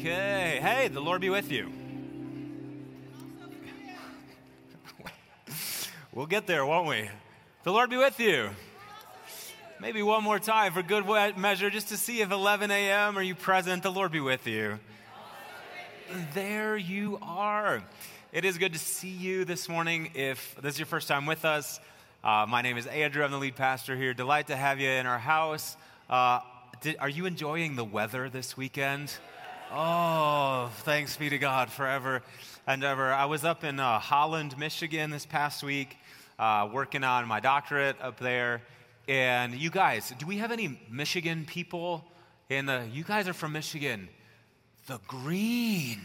Okay. Hey, the Lord be with you. We'll get there, won't we? The Lord be with you. Maybe one more time for good measure, just to see if 11 a.m. are you present. The Lord be with you. There you are. It is good to see you this morning. If this is your first time with us, uh, my name is Andrew. I'm the lead pastor here. Delight to have you in our house. Uh, did, are you enjoying the weather this weekend? Oh, thanks be to God forever and ever. I was up in uh, Holland, Michigan this past week, uh, working on my doctorate up there. And you guys, do we have any Michigan people in the? You guys are from Michigan. The green.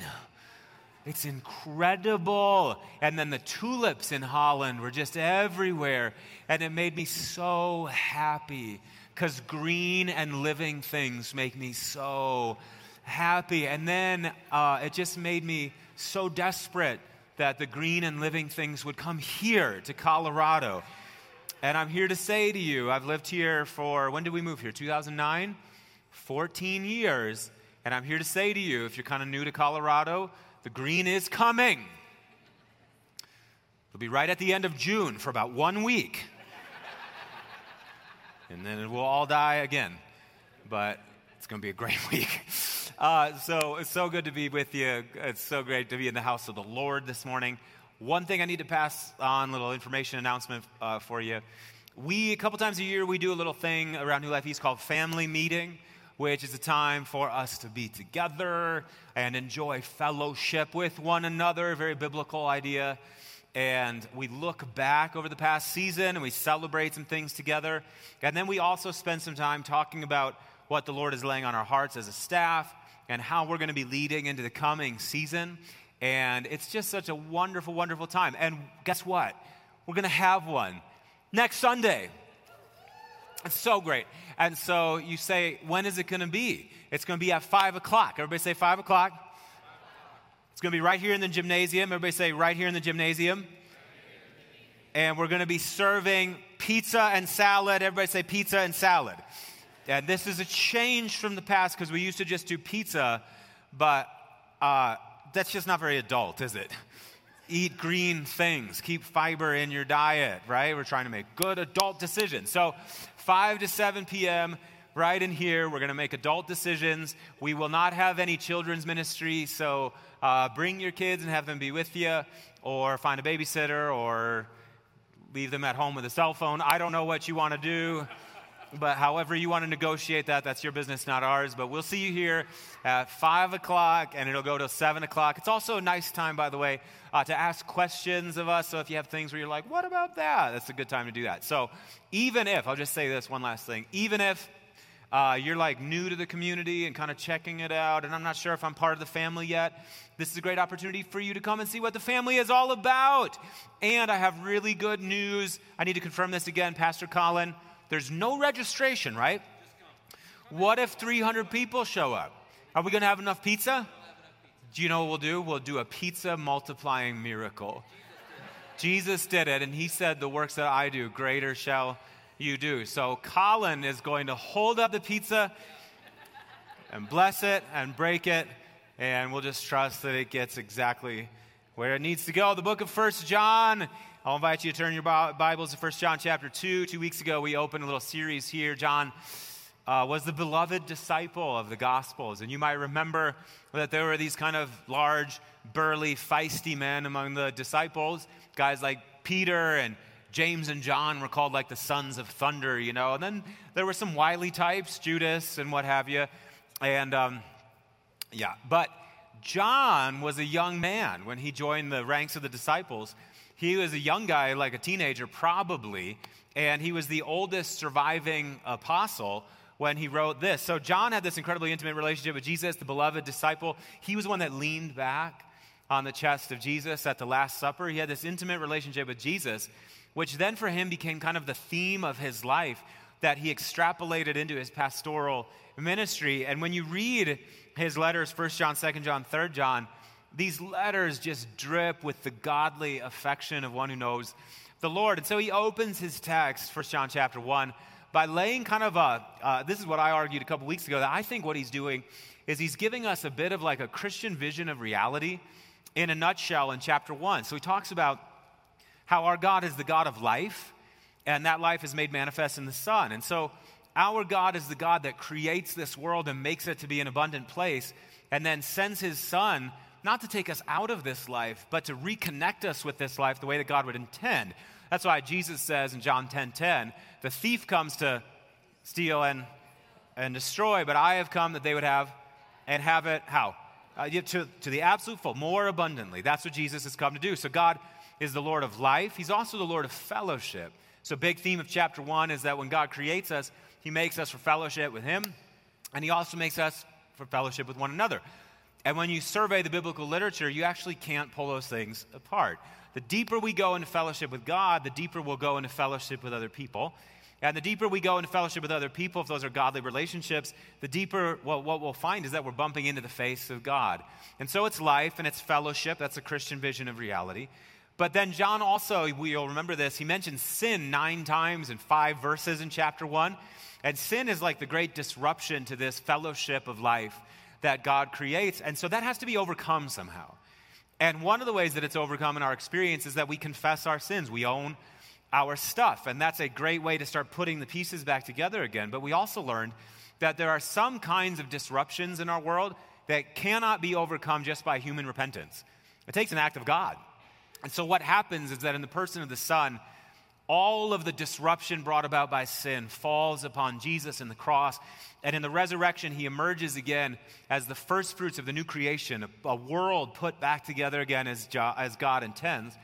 It's incredible. And then the tulips in Holland were just everywhere. And it made me so happy because green and living things make me so happy. And then uh, it just made me so desperate that the green and living things would come here to Colorado. And I'm here to say to you, I've lived here for, when did we move here? 2009? 14 years. And I'm here to say to you, if you're kind of new to Colorado, the green is coming. It'll be right at the end of June for about one week. and then it will all die again. But it's going to be a great week. Uh, so it's so good to be with you. It's so great to be in the house of the Lord this morning. One thing I need to pass on, little information announcement uh, for you. We, a couple times a year, we do a little thing around New Life East called Family Meeting which is a time for us to be together and enjoy fellowship with one another, very biblical idea. And we look back over the past season and we celebrate some things together. And then we also spend some time talking about what the Lord is laying on our hearts as a staff and how we're going to be leading into the coming season. And it's just such a wonderful, wonderful time. And guess what? We're going to have one next Sunday. It's so great. And so you say, when is it going to be? It's going to be at 5 o'clock. Everybody say 5 o'clock. It's going to be right here in the gymnasium. Everybody say, right here in the gymnasium. And we're going to be serving pizza and salad. Everybody say pizza and salad. And this is a change from the past because we used to just do pizza, but uh, that's just not very adult, is it? Eat green things, keep fiber in your diet, right? We're trying to make good adult decisions. So 5 to 7 p.m., right in here. We're going to make adult decisions. We will not have any children's ministry, so uh, bring your kids and have them be with you, or find a babysitter, or leave them at home with a cell phone. I don't know what you want to do. But however you want to negotiate that, that's your business, not ours. But we'll see you here at 5 o'clock, and it'll go to 7 o'clock. It's also a nice time, by the way, uh, to ask questions of us. So if you have things where you're like, what about that? That's a good time to do that. So even if, I'll just say this one last thing, even if uh, you're like new to the community and kind of checking it out, and I'm not sure if I'm part of the family yet, this is a great opportunity for you to come and see what the family is all about. And I have really good news. I need to confirm this again, Pastor Colin. There's no registration, right? What if 300 people show up? Are we going to have enough pizza? Do you know what we'll do? We'll do a pizza multiplying miracle. Jesus did it, and he said, The works that I do, greater shall you do. So Colin is going to hold up the pizza and bless it and break it, and we'll just trust that it gets exactly where it needs to go. The book of First John I'll invite you to turn your Bibles to First John chapter 2. Two weeks ago, we opened a little series here. John uh, was the beloved disciple of the Gospels. And you might remember that there were these kind of large, burly, feisty men among the disciples. Guys like Peter and James and John were called like the sons of thunder, you know. And then there were some wily types, Judas and what have you. And um, yeah, but John was a young man when he joined the ranks of the disciples. He was a young guy, like a teenager, probably, and he was the oldest surviving apostle when he wrote this. So, John had this incredibly intimate relationship with Jesus, the beloved disciple. He was the one that leaned back on the chest of Jesus at the Last Supper. He had this intimate relationship with Jesus, which then for him became kind of the theme of his life that he extrapolated into his pastoral ministry. And when you read his letters, 1 John, 2 John, 3 John, these letters just drip with the godly affection of one who knows the Lord. And so he opens his text, 1 John chapter 1, by laying kind of a, uh, this is what I argued a couple weeks ago, that I think what he's doing is he's giving us a bit of like a Christian vision of reality in a nutshell in chapter one. So he talks about how our God is the God of life, and that life is made manifest in the Son. And so our God is the God that creates this world and makes it to be an abundant place, and then sends his Son not to take us out of this life, but to reconnect us with this life the way that God would intend. That's why Jesus says in John 10 10, the thief comes to steal and, and destroy, but I have come that they would have and have it how? Uh, to, to the absolute full, more abundantly. That's what Jesus has come to do. So God is the Lord of life. He's also the Lord of fellowship. So, big theme of chapter one is that when God creates us, He makes us for fellowship with Him, and He also makes us for fellowship with one another. And when you survey the biblical literature, you actually can't pull those things apart. The deeper we go into fellowship with God, the deeper we'll go into fellowship with other people. And the deeper we go into fellowship with other people, if those are godly relationships, the deeper well, what we'll find is that we're bumping into the face of God. And so it's life and it's fellowship. That's a Christian vision of reality. But then John also, we'll remember this, he mentions sin nine times in five verses in chapter one. And sin is like the great disruption to this fellowship of life that God creates. And so that has to be overcome somehow. And one of the ways that it's overcome in our experience is that we confess our sins. We own our stuff. And that's a great way to start putting the pieces back together again. But we also learned that there are some kinds of disruptions in our world that cannot be overcome just by human repentance. It takes an act of God. And so what happens is that in the person of the Son, all of the disruption brought about by sin falls upon Jesus in the cross. And in the resurrection, he emerges again as the first fruits of the new creation, a, world put back together again as, as God intends.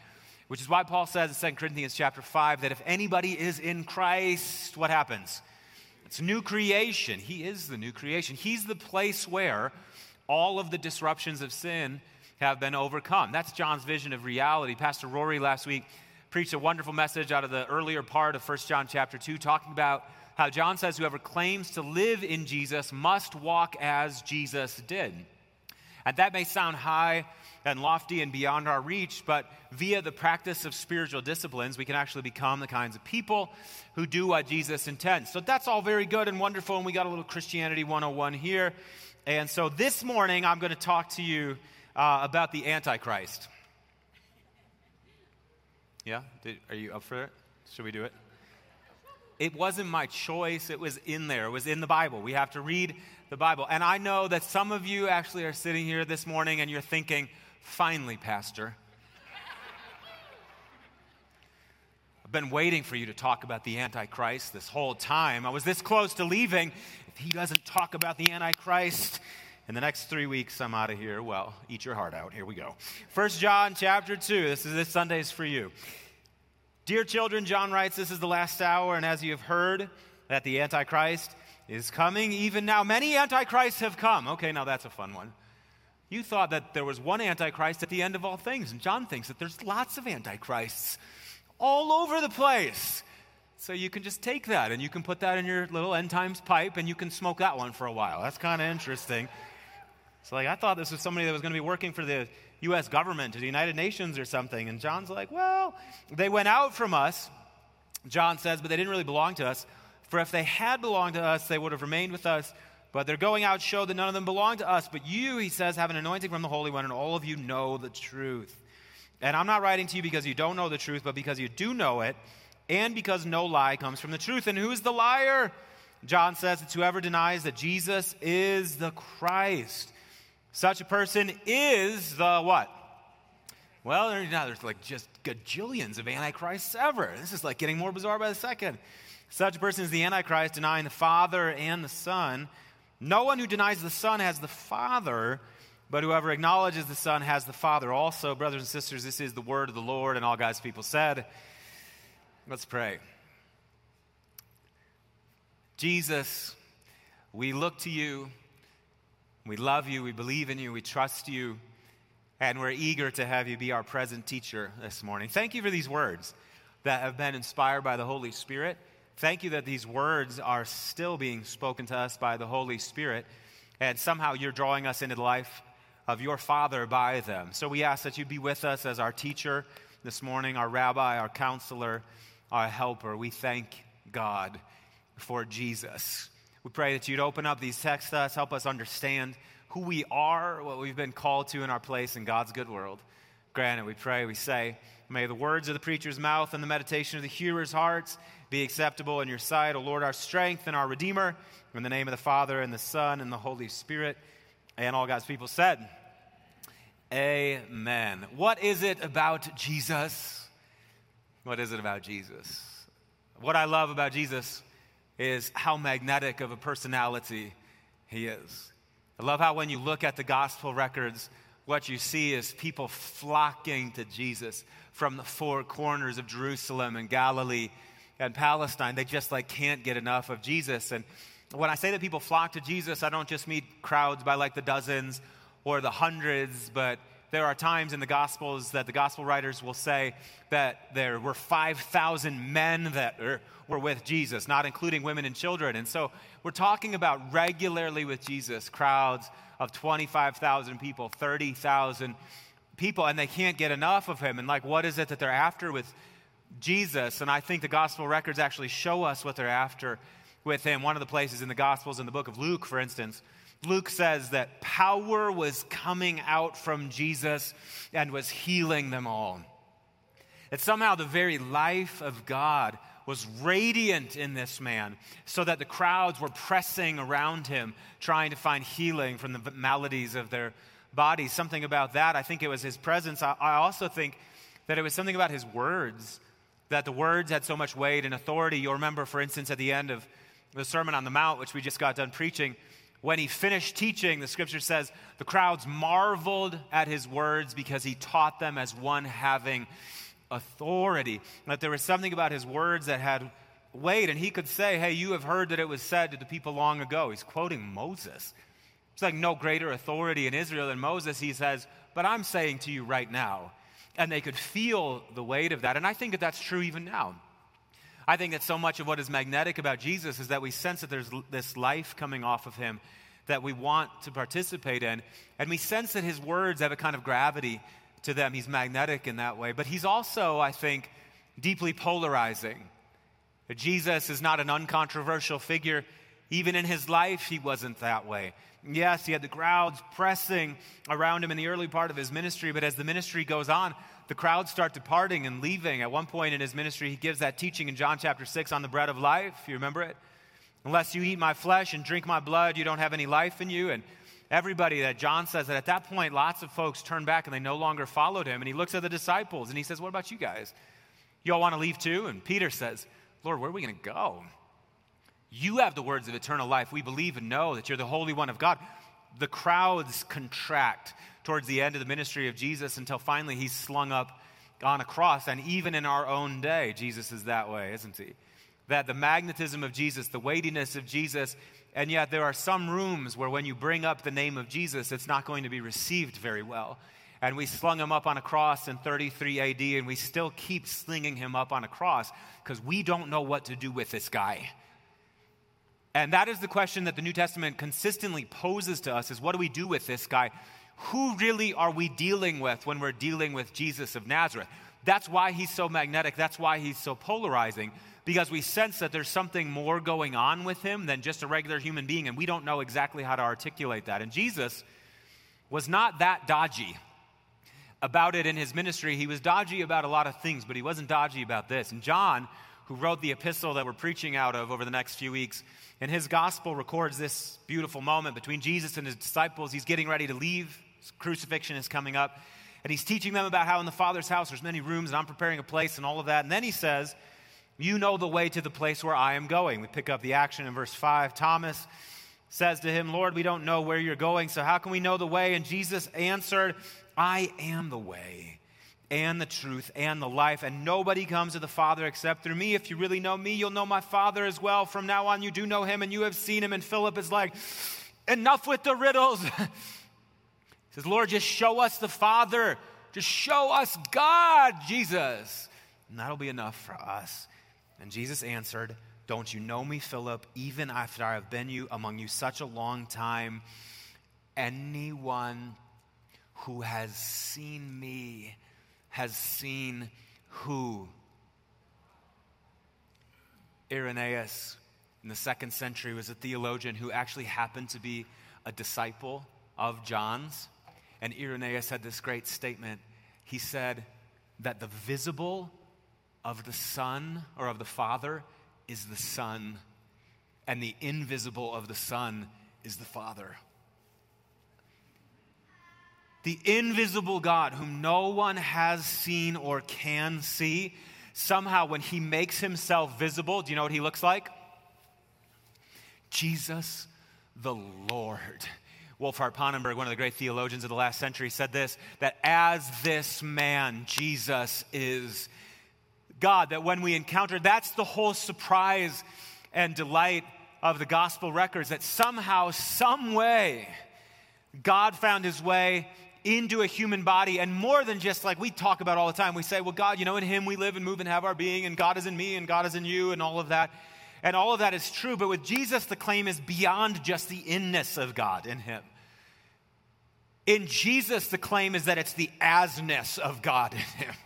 Which is why Paul says in 2 Corinthians chapter 5 that if anybody is in Christ, what happens? It's new creation. He is the new creation. He's the place where all of the disruptions of sin have been overcome. That's John's vision of reality. Pastor Rory last week preached a wonderful message out of the earlier part of 1 John chapter 2, talking about how John says whoever claims to live in Jesus must walk as Jesus did. And that may sound high and lofty and beyond our reach, but via the practice of spiritual disciplines, we can actually become the kinds of people who do what Jesus intends. So that's all very good and wonderful, and we got a little Christianity 101 here. And so this morning, I'm going to talk to you uh, about the Antichrist. Yeah? Did, are you up for it? Should we do it? It wasn't my choice, it was in there. It was in the Bible. We have to read the Bible. And I know that some of you actually are sitting here this morning and you're thinking, finally, Pastor. I've been waiting for you to talk about the Antichrist this whole time. I was this close to leaving. If he doesn't talk about the Antichrist, in the next three weeks, I'm out of here. Well, eat your heart out. Here we go. First John chapter 2. This is this Sunday's for you. Dear children, John writes, This is the last hour, and as you have heard that the Antichrist is coming, even now many Antichrists have come. Okay, now that's a fun one. You thought that there was one Antichrist at the end of all things, and John thinks that there's lots of Antichrists all over the place. So you can just take that and you can put that in your little end times pipe and you can smoke that one for a while. That's kind of interesting. So, like, I thought this was somebody that was going to be working for the U.S. government or the United Nations or something. And John's like, well, they went out from us, John says, but they didn't really belong to us. For if they had belonged to us, they would have remained with us. But their going out showed that none of them belonged to us. But you, he says, have an anointing from the Holy One, and all of you know the truth. And I'm not writing to you because you don't know the truth, but because you do know it, and because no lie comes from the truth. And who is the liar? John says it's whoever denies that Jesus is the Christ. Such a person is the what? Well, there's like just gajillions of antichrists ever. This is like getting more bizarre by the second. Such a person is the antichrist, denying the Father and the Son. No one who denies the Son has the Father, but whoever acknowledges the Son has the Father also. Brothers and sisters, this is the word of the Lord, and all God's people said, Let's pray. Jesus, we look to you. We love you, we believe in you, we trust you, and we're eager to have you be our present teacher this morning. Thank you for these words that have been inspired by the Holy Spirit. Thank you that these words are still being spoken to us by the Holy Spirit, and somehow you're drawing us into the life of your Father by them. So we ask that you be with us as our teacher this morning, our rabbi, our counselor, our helper. We thank God for Jesus. We pray that you'd open up these texts to us, help us understand who we are, what we've been called to in our place in God's good world. Granted, we pray, we say, may the words of the preacher's mouth and the meditation of the hearer's hearts be acceptable in your sight, O Lord, our strength and our Redeemer. In the name of the Father, and the Son, and the Holy Spirit. And all God's people said, Amen. What is it about Jesus? What is it about Jesus? What I love about Jesus is how magnetic of a personality he is. I love how when you look at the gospel records, what you see is people flocking to Jesus from the four corners of Jerusalem and Galilee and Palestine. They just like can't get enough of Jesus. And when I say that people flock to Jesus, I don't just mean crowds by like the dozens or the hundreds, but there are times in the Gospels that the Gospel writers will say that there were 5,000 men that er, were with Jesus, not including women and children. And so we're talking about regularly with Jesus crowds of 25,000 people, 30,000 people, and they can't get enough of him. And like, what is it that they're after with Jesus? And I think the Gospel records actually show us what they're after with him. One of the places in the Gospels, in the book of Luke, for instance, Luke says that power was coming out from Jesus and was healing them all. That somehow the very life of God was radiant in this man, so that the crowds were pressing around him, trying to find healing from the maladies of their bodies. Something about that, I think it was his presence. I, also think that it was something about his words, that the words had so much weight and authority. You'll remember, for instance, at the end of the Sermon on the Mount, which we just got done preaching, when he finished teaching, the scripture says, the crowds marveled at his words because he taught them as one having authority. That there was something about his words that had weight, and he could say, Hey, you have heard that it was said to the people long ago. He's quoting Moses. It's like no greater authority in Israel than Moses. He says, But I'm saying to you right now. And they could feel the weight of that. And I think that that's true even now. I think that so much of what is magnetic about Jesus is that we sense that there's this life coming off of him that we want to participate in. And we sense that his words have a kind of gravity to them. He's magnetic in that way. But he's also, I think, deeply polarizing. Jesus is not an uncontroversial figure. Even in his life, he wasn't that way. Yes, he had the crowds pressing around him in the early part of his ministry, but as the ministry goes on, the crowds start departing and leaving. At one point in his ministry, he gives that teaching in John chapter 6 on the bread of life. You remember it? Unless you eat my flesh and drink my blood, you don't have any life in you. And everybody that John says that at that point, lots of folks turn back and they no longer followed him. And he looks at the disciples and he says, What about you guys? You all want to leave too? And Peter says, Lord, where are we going to go? You have the words of eternal life. We believe and know that you're the Holy One of God. The crowds contract towards the end of the ministry of Jesus until finally he's slung up on a cross. And even in our own day, Jesus is that way, isn't he? That the magnetism of Jesus, the weightiness of Jesus, and yet there are some rooms where when you bring up the name of Jesus, it's not going to be received very well. And we slung him up on a cross in 33 AD, and we still keep slinging him up on a cross because we don't know what to do with this guy. And that is the question that the New Testament consistently poses to us is what do we do with this guy? who really are we dealing with when we're dealing with Jesus of Nazareth? That's why he's so magnetic. That's why he's so polarizing, because we sense that there's something more going on with him than just a regular human being, and we don't know exactly how to articulate that. And Jesus was not that dodgy about it in his ministry. He was dodgy about a lot of things, but he wasn't dodgy about this. And John, who wrote the epistle that we're preaching out of over the next few weeks, And his gospel records this beautiful moment between Jesus and his disciples. He's getting ready to leave crucifixion is coming up. And he's teaching them about how in the Father's house there's many rooms and I'm preparing a place and all of that. And then he says, You know the way to the place where I am going. We pick up the action in verse 5. Thomas says to him, Lord, we don't know where you're going, so how can we know the way? And Jesus answered, I am the way and the truth and the life, and nobody comes to the Father except through me. If you really know me, you'll know my Father as well. From now on, you do know him and you have seen him. And Philip is like, Enough with the riddles. He says, Lord, just show us the Father. Just show us God, Jesus. And that'll be enough for us. And Jesus answered, Don't you know me, Philip, even after I have been you among you such a long time? Anyone who has seen me has seen who? Irenaeus in the second century was a theologian who actually happened to be a disciple of John's. And Irenaeus had this great statement. He said that the visible of the Son or of the Father is the Son, and the invisible of the Son is the Father. The invisible God, whom no one has seen or can see, somehow when he makes himself visible, do you know what he looks like? Jesus the Lord. Wolfhart Pannenberg, one of the great theologians of the last century, said this that as this man, Jesus, is God, that when we encounter, that's the whole surprise and delight of the gospel records, that somehow, some way, God found his way into a human body and more than just like we talk about all the time we say well god you know in him we live and move and have our being and god is in me and god is in you and all of that. And all of that is true but with jesus the claim is beyond just the inness of god in him. In jesus the claim is that it's the asness of god in him.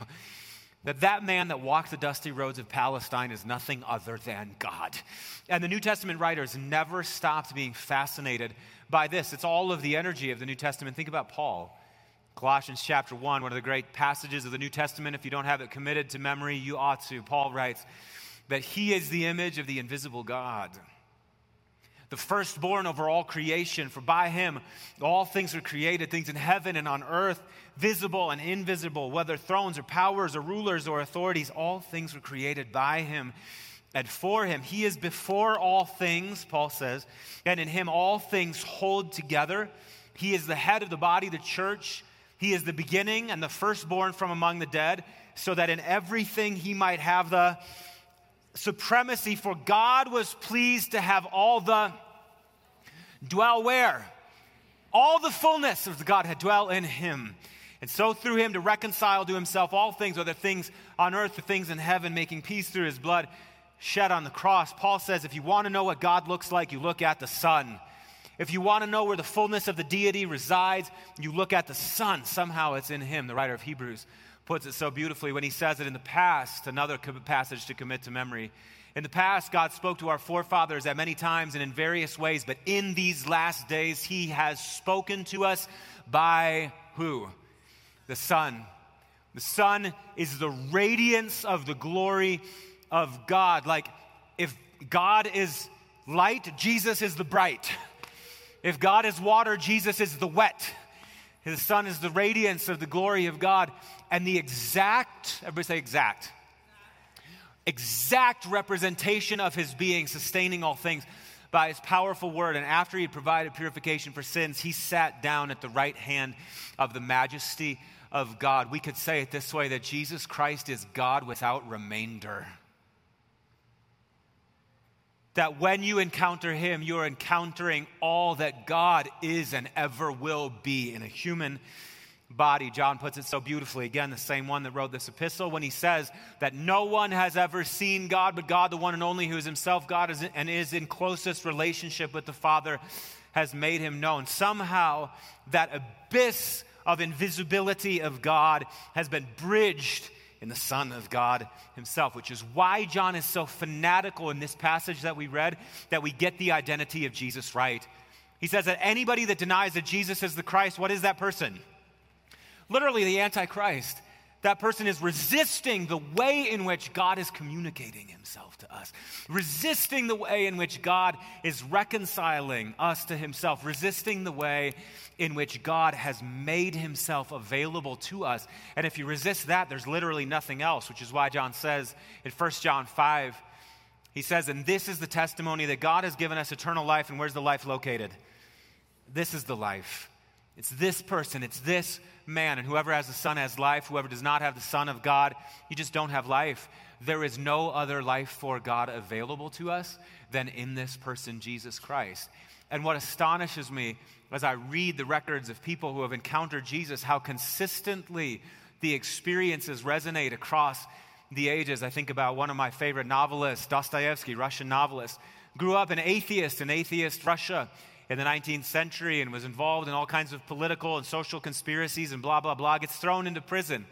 That that man that walked the dusty roads of palestine is nothing other than god. And the new testament writers never stopped being fascinated by this. It's all of the energy of the new testament. Think about paul Colossians chapter 1, one of the great passages of the New Testament. If you don't have it committed to memory, you ought to. Paul writes that he is the image of the invisible God, the firstborn over all creation. For by him all things were created, things in heaven and on earth, visible and invisible, whether thrones or powers or rulers or authorities, all things were created by him and for him. He is before all things, Paul says, and in him all things hold together. He is the head of the body, the church he is the beginning and the firstborn from among the dead, so that in everything he might have the supremacy. For God was pleased to have all the dwell where? All the fullness of the Godhead dwell in him. And so through him to reconcile to himself all things, whether things on earth or things in heaven, making peace through his blood shed on the cross. Paul says if you want to know what God looks like, you look at the Son. If you want to know where the fullness of the deity resides, you look at the Son. Somehow it's in Him. The writer of Hebrews puts it so beautifully when he says it in the past, another passage to commit to memory. In the past, God spoke to our forefathers at many times and in various ways, but in these last days, He has spoken to us by who? The Son. The Son is the radiance of the glory of God. Like, if God is light, Jesus is the bright. If God is water, Jesus is the wet. His Son is the radiance of the glory of God. And the exact, everybody say exact, exact representation of his being, sustaining all things by his powerful word. And after he had provided purification for sins, he sat down at the right hand of the majesty of God. We could say it this way that Jesus Christ is God without remainder that when you encounter Him, you're encountering all that God is and ever will be in a human body. John puts it so beautifully. Again, the same one that wrote this epistle when he says that no one has ever seen God, but God, the one and only who is Himself God is, and is in closest relationship with the Father, has made Him known. Somehow, that abyss of invisibility of God has been bridged in the Son of God Himself, which is why John is so fanatical in this passage that we read that we get the identity of Jesus right. He says that anybody that denies that Jesus is the Christ, what is that person? Literally, the Antichrist that person is resisting the way in which God is communicating himself to us, resisting the way in which God is reconciling us to himself, resisting the way in which God has made himself available to us. And if you resist that, there's literally nothing else, which is why John says in 1 John 5, he says, And this is the testimony that God has given us eternal life. And where's the life located? This is the life. It's this person, it's this man. And whoever has the Son has life. Whoever does not have the Son of God, you just don't have life. There is no other life for God available to us than in this person, Jesus Christ. And what astonishes me as I read the records of people who have encountered Jesus, how consistently the experiences resonate across the ages. I think about one of my favorite novelists, Dostoevsky, Russian novelist, grew up an atheist in atheist Russia in the 19th century and was involved in all kinds of political and social conspiracies and blah, blah, blah, gets thrown into prison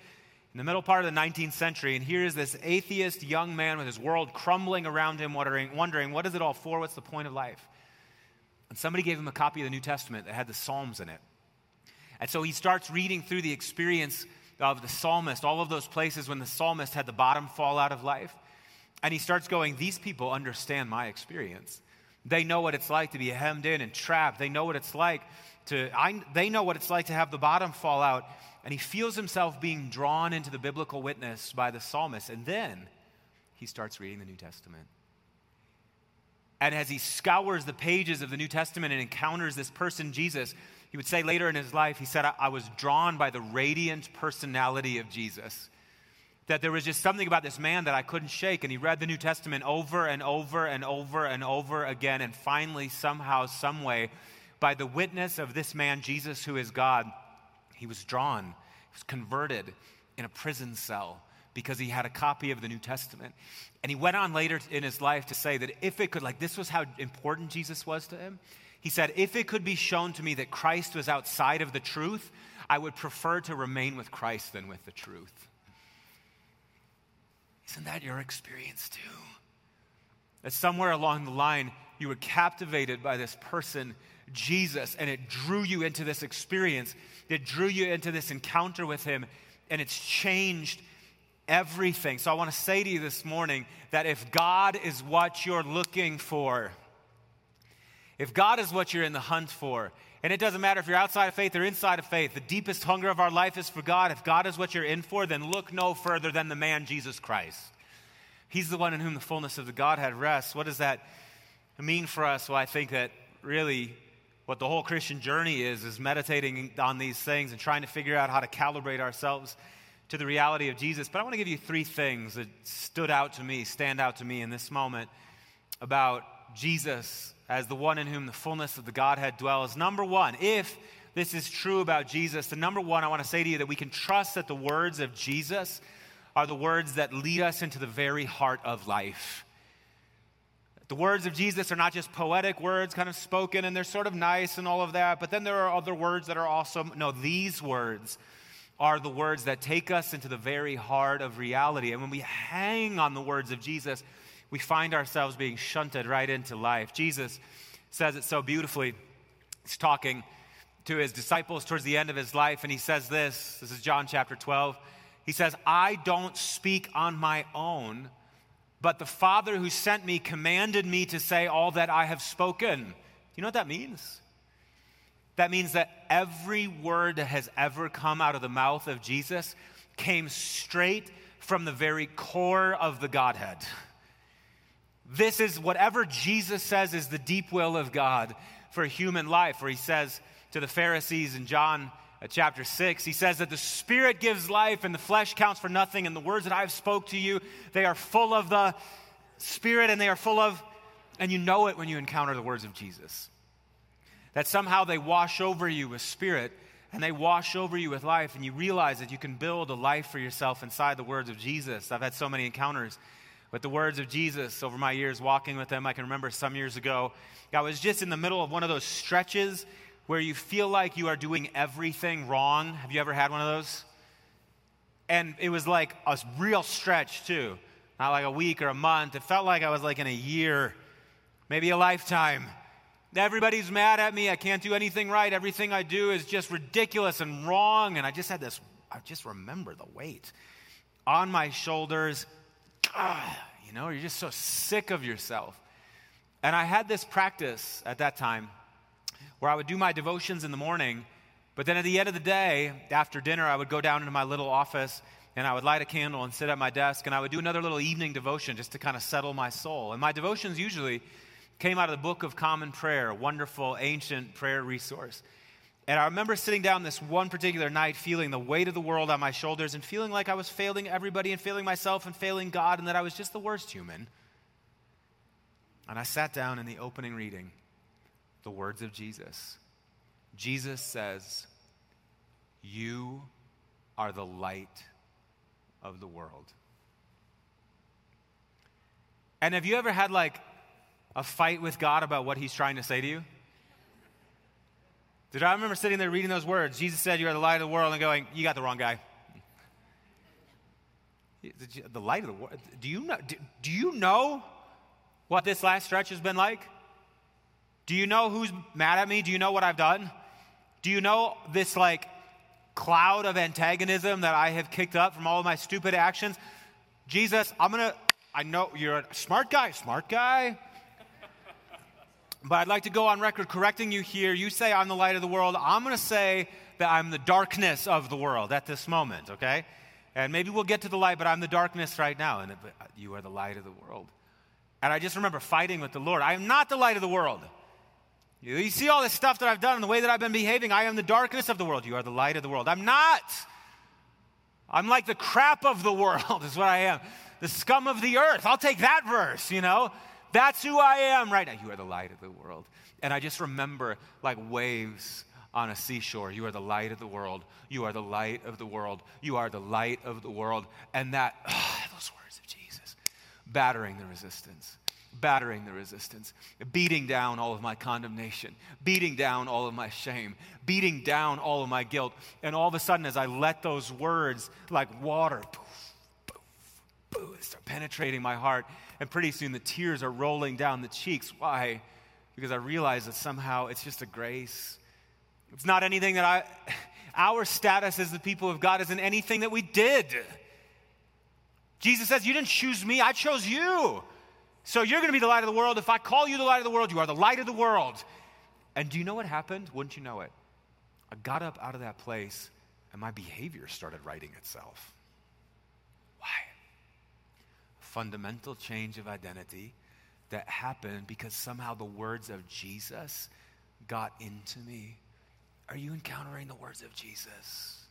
in the middle part of the 19th century, and here is this atheist young man with his world crumbling around him, wondering, wondering what is it all for? What's the point of life? And somebody gave him a copy of the New Testament that had the Psalms in it. And so he starts reading through the experience of the psalmist, all of those places when the psalmist had the bottom fall out of life. And he starts going, These people understand my experience. They know what it's like to be hemmed in and trapped. They know what it's like to, I, they know what it's like to have the bottom fall out. And he feels himself being drawn into the biblical witness by the psalmist. And then he starts reading the New Testament. And as he scours the pages of the New Testament and encounters this person, Jesus, he would say later in his life, he said, I, I was drawn by the radiant personality of Jesus that there was just something about this man that I couldn't shake. And he read the New Testament over and over and over and over again. And finally, somehow, someway, by the witness of this man, Jesus, who is God, he was drawn, he was converted in a prison cell because he had a copy of the New Testament. And he went on later in his life to say that if it could, like, this was how important Jesus was to him. He said, if it could be shown to me that Christ was outside of the truth, I would prefer to remain with Christ than with the truth. Isn't that your experience too? That somewhere along the line, you were captivated by this person, Jesus, and it drew you into this experience. It drew you into this encounter with him, and it's changed everything. So I want to say to you this morning that if God is what you're looking for, if God is what you're in the hunt for, and it doesn't matter if you're outside of faith or inside of faith, the deepest hunger of our life is for God. If God is what you're in for, then look no further than the man Jesus Christ. He's the one in whom the fullness of the Godhead rests. What does that mean for us? Well, I think that really what the whole Christian journey is, is meditating on these things and trying to figure out how to calibrate ourselves to the reality of Jesus. But I want to give you three things that stood out to me, stand out to me in this moment about Jesus as the one in whom the fullness of the Godhead dwells. Number one, if this is true about Jesus, the number one, I want to say to you that we can trust that the words of Jesus are the words that lead us into the very heart of life. The words of Jesus are not just poetic words kind of spoken and they're sort of nice and all of that, but then there are other words that are also, no, these words are the words that take us into the very heart of reality. And when we hang on the words of Jesus, we find ourselves being shunted right into life. Jesus says it so beautifully. He's talking to his disciples towards the end of his life, and he says this this is John chapter 12. He says, I don't speak on my own, but the Father who sent me commanded me to say all that I have spoken. Do You know what that means? That means that every word that has ever come out of the mouth of Jesus came straight from the very core of the Godhead. This is whatever Jesus says is the deep will of God for human life, where he says to the Pharisees in John uh, chapter 6, he says that the Spirit gives life and the flesh counts for nothing, and the words that I've spoke to you, they are full of the Spirit and they are full of, and you know it when you encounter the words of Jesus. That somehow they wash over you with Spirit and they wash over you with life, and you realize that you can build a life for yourself inside the words of Jesus. I've had so many encounters with the words of Jesus over my years walking with him. I can remember some years ago, I was just in the middle of one of those stretches where you feel like you are doing everything wrong. Have you ever had one of those? And it was like a real stretch, too. Not like a week or a month. It felt like I was like in a year, maybe a lifetime. Everybody's mad at me. I can't do anything right. Everything I do is just ridiculous and wrong. And I just had this, I just remember the weight on my shoulders ah, you know, you're just so sick of yourself. And I had this practice at that time where I would do my devotions in the morning, but then at the end of the day, after dinner, I would go down into my little office and I would light a candle and sit at my desk and I would do another little evening devotion just to kind of settle my soul. And my devotions usually came out of the Book of Common Prayer, a wonderful ancient prayer resource. And I remember sitting down this one particular night feeling the weight of the world on my shoulders and feeling like I was failing everybody and failing myself and failing God and that I was just the worst human. And I sat down in the opening reading, the words of Jesus. Jesus says, You are the light of the world. And have you ever had like a fight with God about what he's trying to say to you? Did I remember sitting there reading those words? Jesus said, You are the light of the world, and going, You got the wrong guy. The light of the world. Do you know, do, do you know what this last stretch has been like? Do you know who's mad at me? Do you know what I've done? Do you know this like cloud of antagonism that I have kicked up from all of my stupid actions? Jesus, I'm going to, I know you're a smart guy, smart guy. But I'd like to go on record correcting you here. You say I'm the light of the world. I'm going to say that I'm the darkness of the world at this moment, okay? And maybe we'll get to the light, but I'm the darkness right now, and uh, you are the light of the world. And I just remember fighting with the Lord. I am not the light of the world. You see all this stuff that I've done and the way that I've been behaving. I am the darkness of the world. You are the light of the world. I'm not. I'm like the crap of the world, is what I am. The scum of the earth. I'll take that verse, you know? That's who I am right now. You are the light of the world. And I just remember like waves on a seashore. You are the light of the world. You are the light of the world. You are the light of the world. And that, oh, those words of Jesus, battering the resistance battering the resistance, beating down all of my condemnation, beating down all of my shame, beating down all of my guilt. And all of a sudden, as I let those words like water, poof, poof, poof, start penetrating my heart, and pretty soon the tears are rolling down the cheeks. Why? Because I realize that somehow it's just a grace. It's not anything that I, our status as the people of God isn't anything that we did. Jesus says, You didn't choose me, I chose you. So you're going to be the light of the world. If I call you the light of the world, you are the light of the world. And do you know what happened? Wouldn't you know it? I got up out of that place and my behavior started righting itself. Why? Fundamental change of identity that happened because somehow the words of Jesus got into me. Are you encountering the words of Jesus?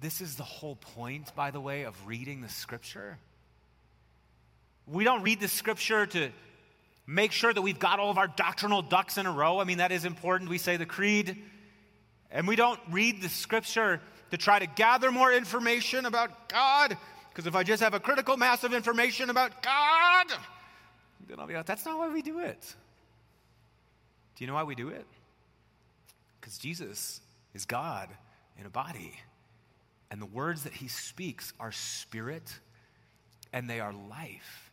This is the whole point, by the way, of reading the scripture. We don't read the scripture to make sure that we've got all of our doctrinal ducks in a row. I mean, that is important. We say the creed. And we don't read the scripture to try to gather more information about God. Because if I just have a critical mass of information about God, then I'll be like, that's not why we do it. Do you know why we do it? Because Jesus is God in a body. And the words that he speaks are spirit and they are life.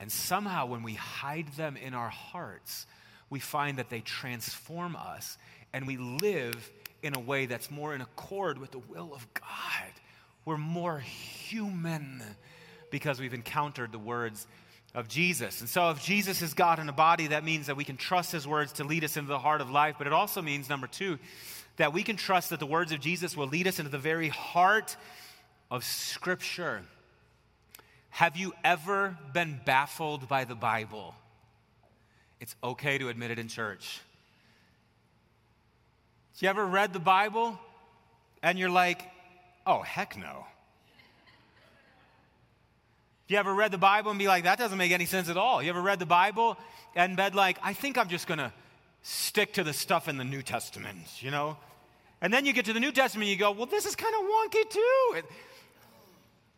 And somehow, when we hide them in our hearts, we find that they transform us and we live in a way that's more in accord with the will of God. We're more human because we've encountered the words of Jesus. And so, if Jesus is God in a body, that means that we can trust his words to lead us into the heart of life. But it also means, number two, that we can trust that the words of Jesus will lead us into the very heart of Scripture. Have you ever been baffled by the Bible? It's okay to admit it in church. You ever read the Bible and you're like, oh, heck no? You ever read the Bible and be like, that doesn't make any sense at all? You ever read the Bible and been like, I think I'm just going to stick to the stuff in the New Testament, you know? And then you get to the New Testament and you go, well, this is kind of wonky too.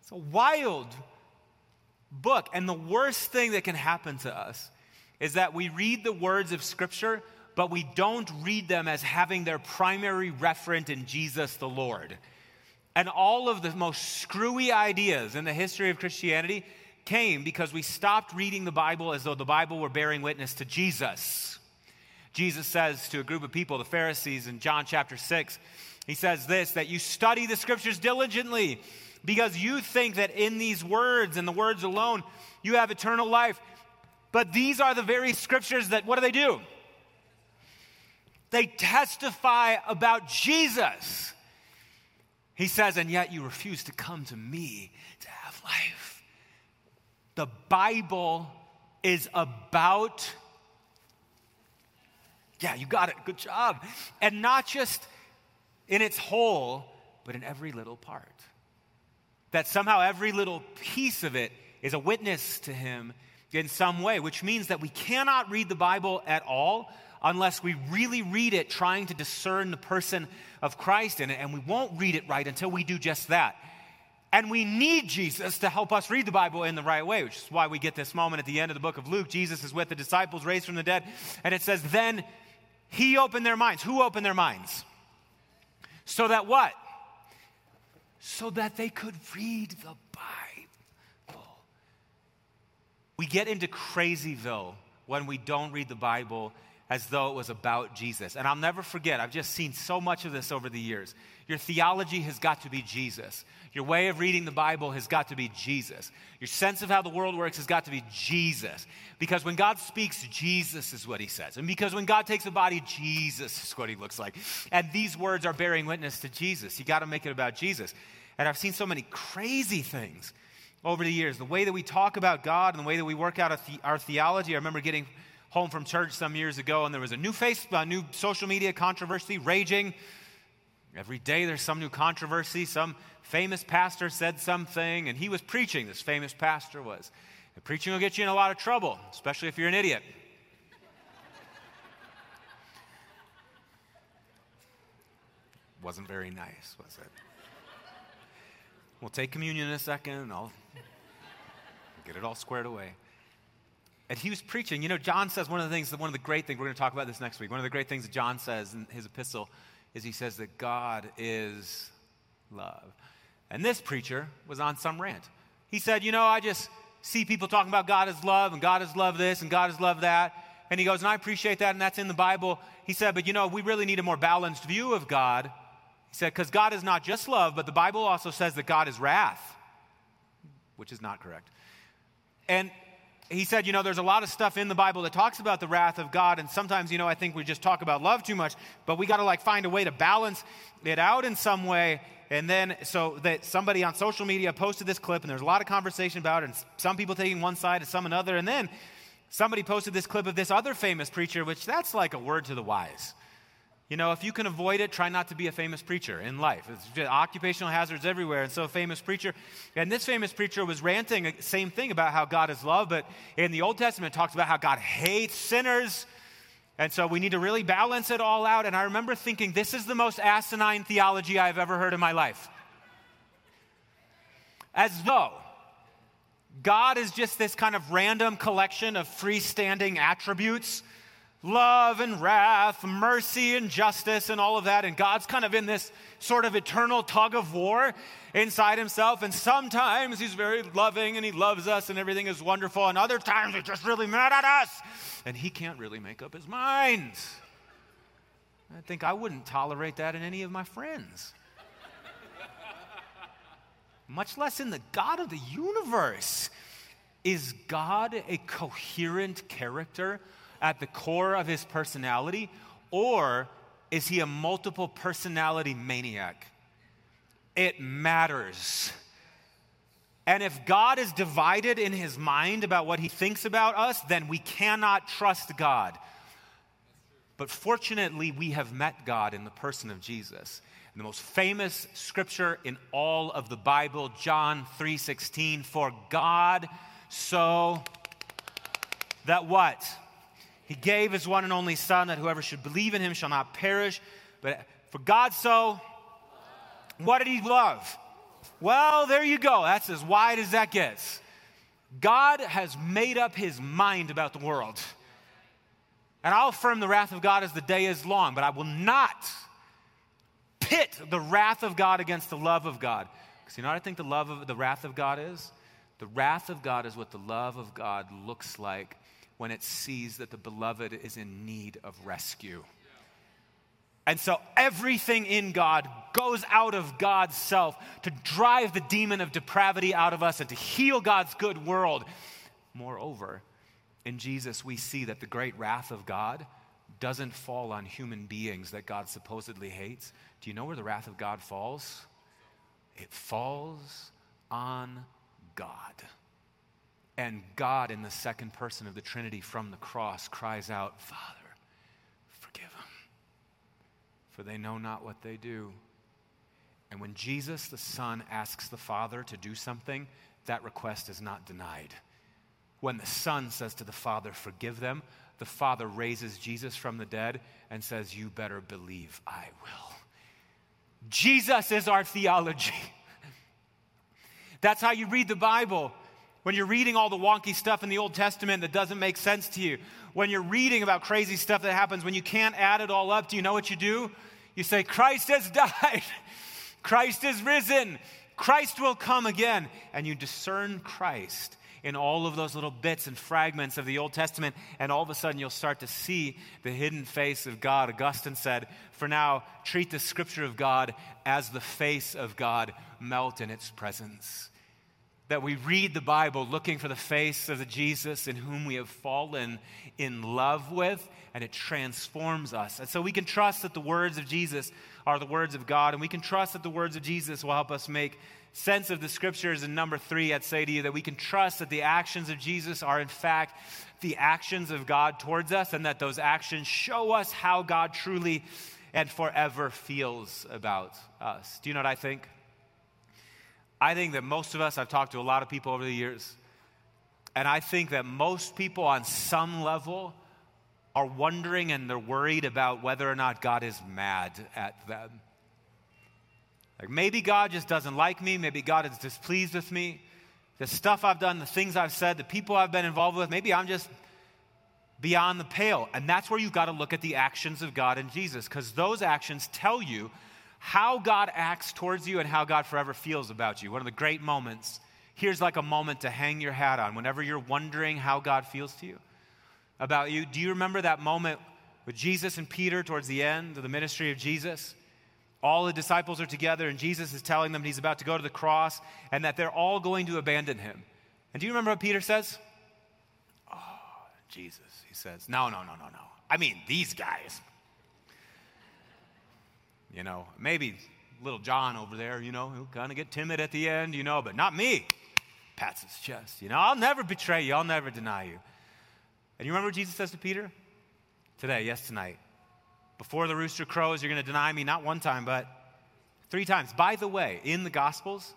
It's a wild, book. And the worst thing that can happen to us is that we read the words of Scripture, but we don't read them as having their primary referent in Jesus the Lord. And all of the most screwy ideas in the history of Christianity came because we stopped reading the Bible as though the Bible were bearing witness to Jesus. Jesus says to a group of people, the Pharisees, in John chapter 6, he says this that you study the scriptures diligently because you think that in these words and the words alone, you have eternal life. But these are the very scriptures that, what do they do? They testify about Jesus. He says, and yet you refuse to come to me to have life. The Bible is about, yeah, you got it, good job. And not just in its whole, but in every little part that somehow every little piece of it is a witness to him in some way, which means that we cannot read the Bible at all unless we really read it trying to discern the person of Christ in it, and we won't read it right until we do just that. And we need Jesus to help us read the Bible in the right way, which is why we get this moment at the end of the book of Luke. Jesus is with the disciples raised from the dead, and it says, Then he opened their minds. Who opened their minds? So that what? so that they could read the Bible. We get into crazyville when we don't read the Bible as though it was about Jesus. And I'll never forget, I've just seen so much of this over the years. Your theology has got to be Jesus. Your way of reading the Bible has got to be Jesus. Your sense of how the world works has got to be Jesus. Because when God speaks, Jesus is what he says. And because when God takes a body, Jesus is what he looks like. And these words are bearing witness to Jesus. You got to make it about Jesus. And I've seen so many crazy things over the years. The way that we talk about God and the way that we work out our theology. I remember getting home from church some years ago, and there was a new face, a new social media controversy raging. Every day there's some new controversy. Some famous pastor said something, and he was preaching. This famous pastor was. And preaching will get you in a lot of trouble, especially if you're an idiot. Wasn't very nice, was it? We'll take communion in a second, and I'll get it all squared away. And he was preaching. You know, John says one of the things, one of the great things, we're going to talk about this next week. One of the great things that John says in his epistle is he says that God is love. And this preacher was on some rant. He said, You know, I just see people talking about God is love and God is love this and God is love that. And he goes, And I appreciate that and that's in the Bible. He said, But you know, we really need a more balanced view of God. He said, Because God is not just love, but the Bible also says that God is wrath, which is not correct. And he said, you know, there's a lot of stuff in the Bible that talks about the wrath of God, and sometimes, you know, I think we just talk about love too much, but we got to like find a way to balance it out in some way. And then, so that somebody on social media posted this clip, and there's a lot of conversation about it, and some people taking one side and some another. And then somebody posted this clip of this other famous preacher, which that's like a word to the wise. You know, if you can avoid it, try not to be a famous preacher in life. It's occupational hazards everywhere. And so, a famous preacher, and this famous preacher was ranting the same thing about how God is love, but in the Old Testament, talks about how God hates sinners. And so, we need to really balance it all out. And I remember thinking, this is the most asinine theology I've ever heard in my life. As though God is just this kind of random collection of freestanding attributes love and wrath, mercy and justice, and all of that. And God's kind of in this sort of eternal tug of war inside himself. And sometimes he's very loving and he loves us and everything is wonderful. And other times he's just really mad at us and he can't really make up his mind. I think I wouldn't tolerate that in any of my friends. Much less in the God of the universe. Is God a coherent character at the core of his personality, or is he a multiple personality maniac? It matters. And if God is divided in his mind about what he thinks about us, then we cannot trust God. But fortunately, we have met God in the person of Jesus. And the most famous scripture in all of the Bible, John 3:16, for God so that what? He gave his one and only Son that whoever should believe in him shall not perish. But for God so, what did he love? Well, there you go. That's as wide as that gets. God has made up his mind about the world. And I'll affirm the wrath of God as the day is long, but I will not pit the wrath of God against the love of God. Because you know what I think the love of the wrath of God is? The wrath of God is what the love of God looks like when it sees that the beloved is in need of rescue. And so everything in God goes out of God's self to drive the demon of depravity out of us and to heal God's good world. Moreover, in Jesus, we see that the great wrath of God doesn't fall on human beings that God supposedly hates. Do you know where the wrath of God falls? It falls on God. And God, in the second person of the Trinity from the cross, cries out, Father, forgive them, for they know not what they do. And when Jesus, the Son, asks the Father to do something, that request is not denied. When the Son says to the Father, Forgive them, the Father raises Jesus from the dead and says, You better believe I will. Jesus is our theology. That's how you read the Bible when you're reading all the wonky stuff in the Old Testament that doesn't make sense to you, when you're reading about crazy stuff that happens, when you can't add it all up, do you know what you do? You say, Christ has died. Christ is risen. Christ will come again. And you discern Christ in all of those little bits and fragments of the Old Testament, and all of a sudden you'll start to see the hidden face of God. Augustine said, For now, treat the scripture of God as the face of God melt in its presence that we read the Bible looking for the face of the Jesus in whom we have fallen in love with, and it transforms us. And so we can trust that the words of Jesus are the words of God, and we can trust that the words of Jesus will help us make sense of the scriptures. And number three, I'd say to you that we can trust that the actions of Jesus are, in fact, the actions of God towards us, and that those actions show us how God truly and forever feels about us. Do you know what I think? I think that most of us, I've talked to a lot of people over the years, and I think that most people on some level are wondering and they're worried about whether or not God is mad at them. Like maybe God just doesn't like me, maybe God is displeased with me. The stuff I've done, the things I've said, the people I've been involved with, maybe I'm just beyond the pale. And that's where you've got to look at the actions of God and Jesus, because those actions tell you how God acts towards you and how God forever feels about you. One of the great moments. Here's like a moment to hang your hat on whenever you're wondering how God feels to you about you. Do you remember that moment with Jesus and Peter towards the end of the ministry of Jesus? All the disciples are together, and Jesus is telling them he's about to go to the cross and that they're all going to abandon him. And do you remember what Peter says? Oh, Jesus, he says, no, no, no, no, no. I mean, these guys. You know, maybe little John over there, you know, he'll kind of get timid at the end, you know, but not me. Pats his chest, you know, I'll never betray you, I'll never deny you. And you remember what Jesus says to Peter? Today, yes, tonight. Before the rooster crows, you're going to deny me not one time, but three times. By the way, in the Gospels,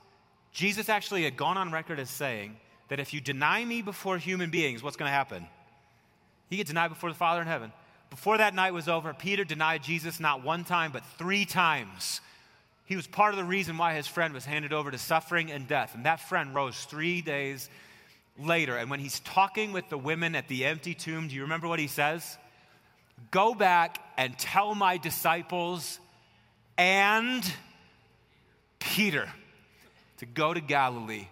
Jesus actually had gone on record as saying that if you deny me before human beings, what's going to happen? He gets denied before the Father in heaven. Before that night was over, Peter denied Jesus not one time, but three times. He was part of the reason why his friend was handed over to suffering and death. And that friend rose three days later. And when he's talking with the women at the empty tomb, do you remember what he says? Go back and tell my disciples and Peter to go to Galilee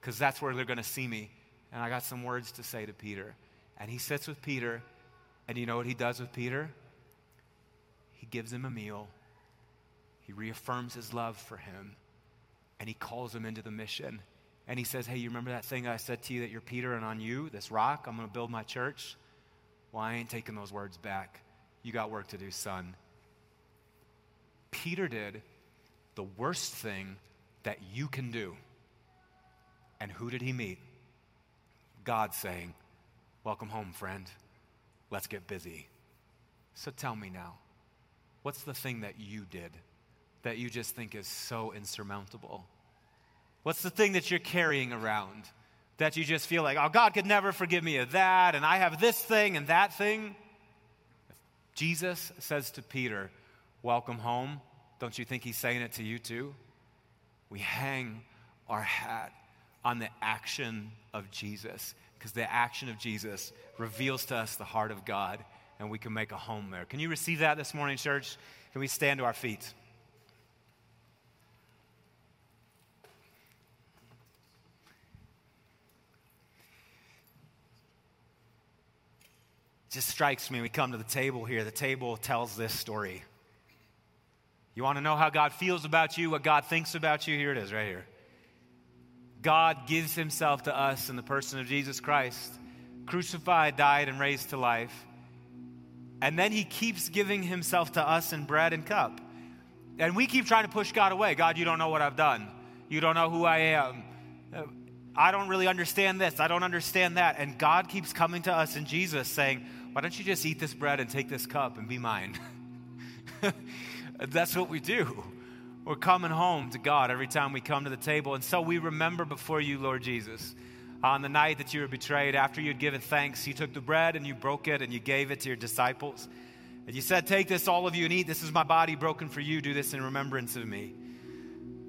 because that's where they're going to see me. And I got some words to say to Peter. And he sits with Peter and you know what he does with Peter? He gives him a meal, he reaffirms his love for him, and he calls him into the mission. And he says, Hey, you remember that thing I said to you that you're Peter, and on you, this rock, I'm going to build my church? Well, I ain't taking those words back. You got work to do, son. Peter did the worst thing that you can do. And who did he meet? God saying, Welcome home, friend. Let's get busy. So tell me now, what's the thing that you did that you just think is so insurmountable? What's the thing that you're carrying around that you just feel like, oh, God could never forgive me of that, and I have this thing and that thing? Jesus says to Peter, Welcome home. Don't you think he's saying it to you too? We hang our hat on the action of Jesus because the action of Jesus reveals to us the heart of God and we can make a home there. Can you receive that this morning, church? Can we stand to our feet? It just strikes me we come to the table here. The table tells this story. You want to know how God feels about you, what God thinks about you? Here it is, right here. God gives himself to us in the person of Jesus Christ, crucified, died, and raised to life. And then he keeps giving himself to us in bread and cup. And we keep trying to push God away. God, you don't know what I've done. You don't know who I am. I don't really understand this. I don't understand that. And God keeps coming to us in Jesus saying, Why don't you just eat this bread and take this cup and be mine? That's what we do. We're coming home to God every time we come to the table. And so we remember before you, Lord Jesus, on the night that you were betrayed, after you had given thanks, you took the bread and you broke it and you gave it to your disciples. And you said, Take this, all of you, and eat. This is my body broken for you. Do this in remembrance of me.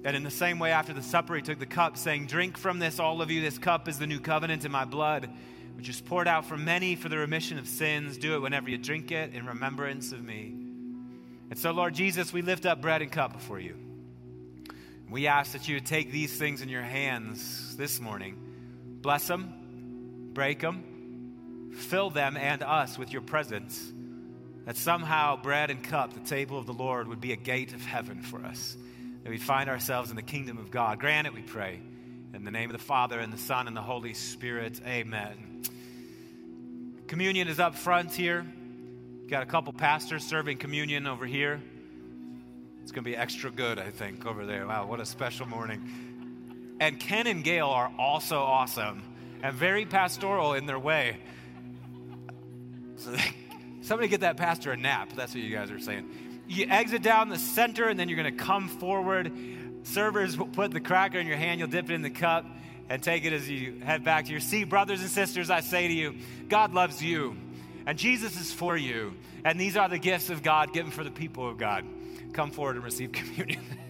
And in the same way, after the supper, he took the cup, saying, Drink from this, all of you. This cup is the new covenant in my blood, which is poured out for many for the remission of sins. Do it whenever you drink it in remembrance of me. And so, Lord Jesus, we lift up bread and cup before you. We ask that you would take these things in your hands this morning, bless them, break them, fill them and us with your presence, that somehow bread and cup, the table of the Lord, would be a gate of heaven for us, that we find ourselves in the kingdom of God. Grant it, we pray. In the name of the Father, and the Son, and the Holy Spirit, amen. Communion is up front here. Got a couple pastors serving communion over here. It's going to be extra good, I think, over there. Wow, what a special morning. And Ken and Gail are also awesome and very pastoral in their way. So they, somebody get that pastor a nap. That's what you guys are saying. You exit down the center, and then you're going to come forward. Servers will put the cracker in your hand. You'll dip it in the cup and take it as you head back to your seat. Brothers and sisters, I say to you, God loves you, and Jesus is for you. And these are the gifts of God given for the people of God come forward and receive communion.